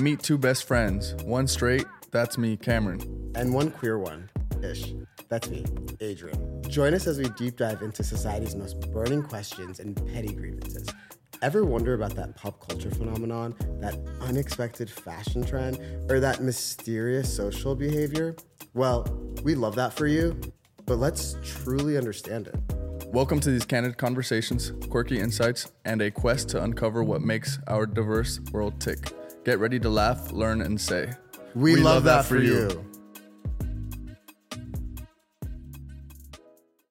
Meet two best friends. One straight, that's me, Cameron. And one queer one ish. That's me, Adrian. Join us as we deep dive into society's most burning questions and petty grievances. Ever wonder about that pop culture phenomenon, that unexpected fashion trend, or that mysterious social behavior? Well, we love that for you, but let's truly understand it. Welcome to these candid conversations, quirky insights, and a quest to uncover what makes our diverse world tick. Get ready to laugh, learn, and say, We, love, that, for you.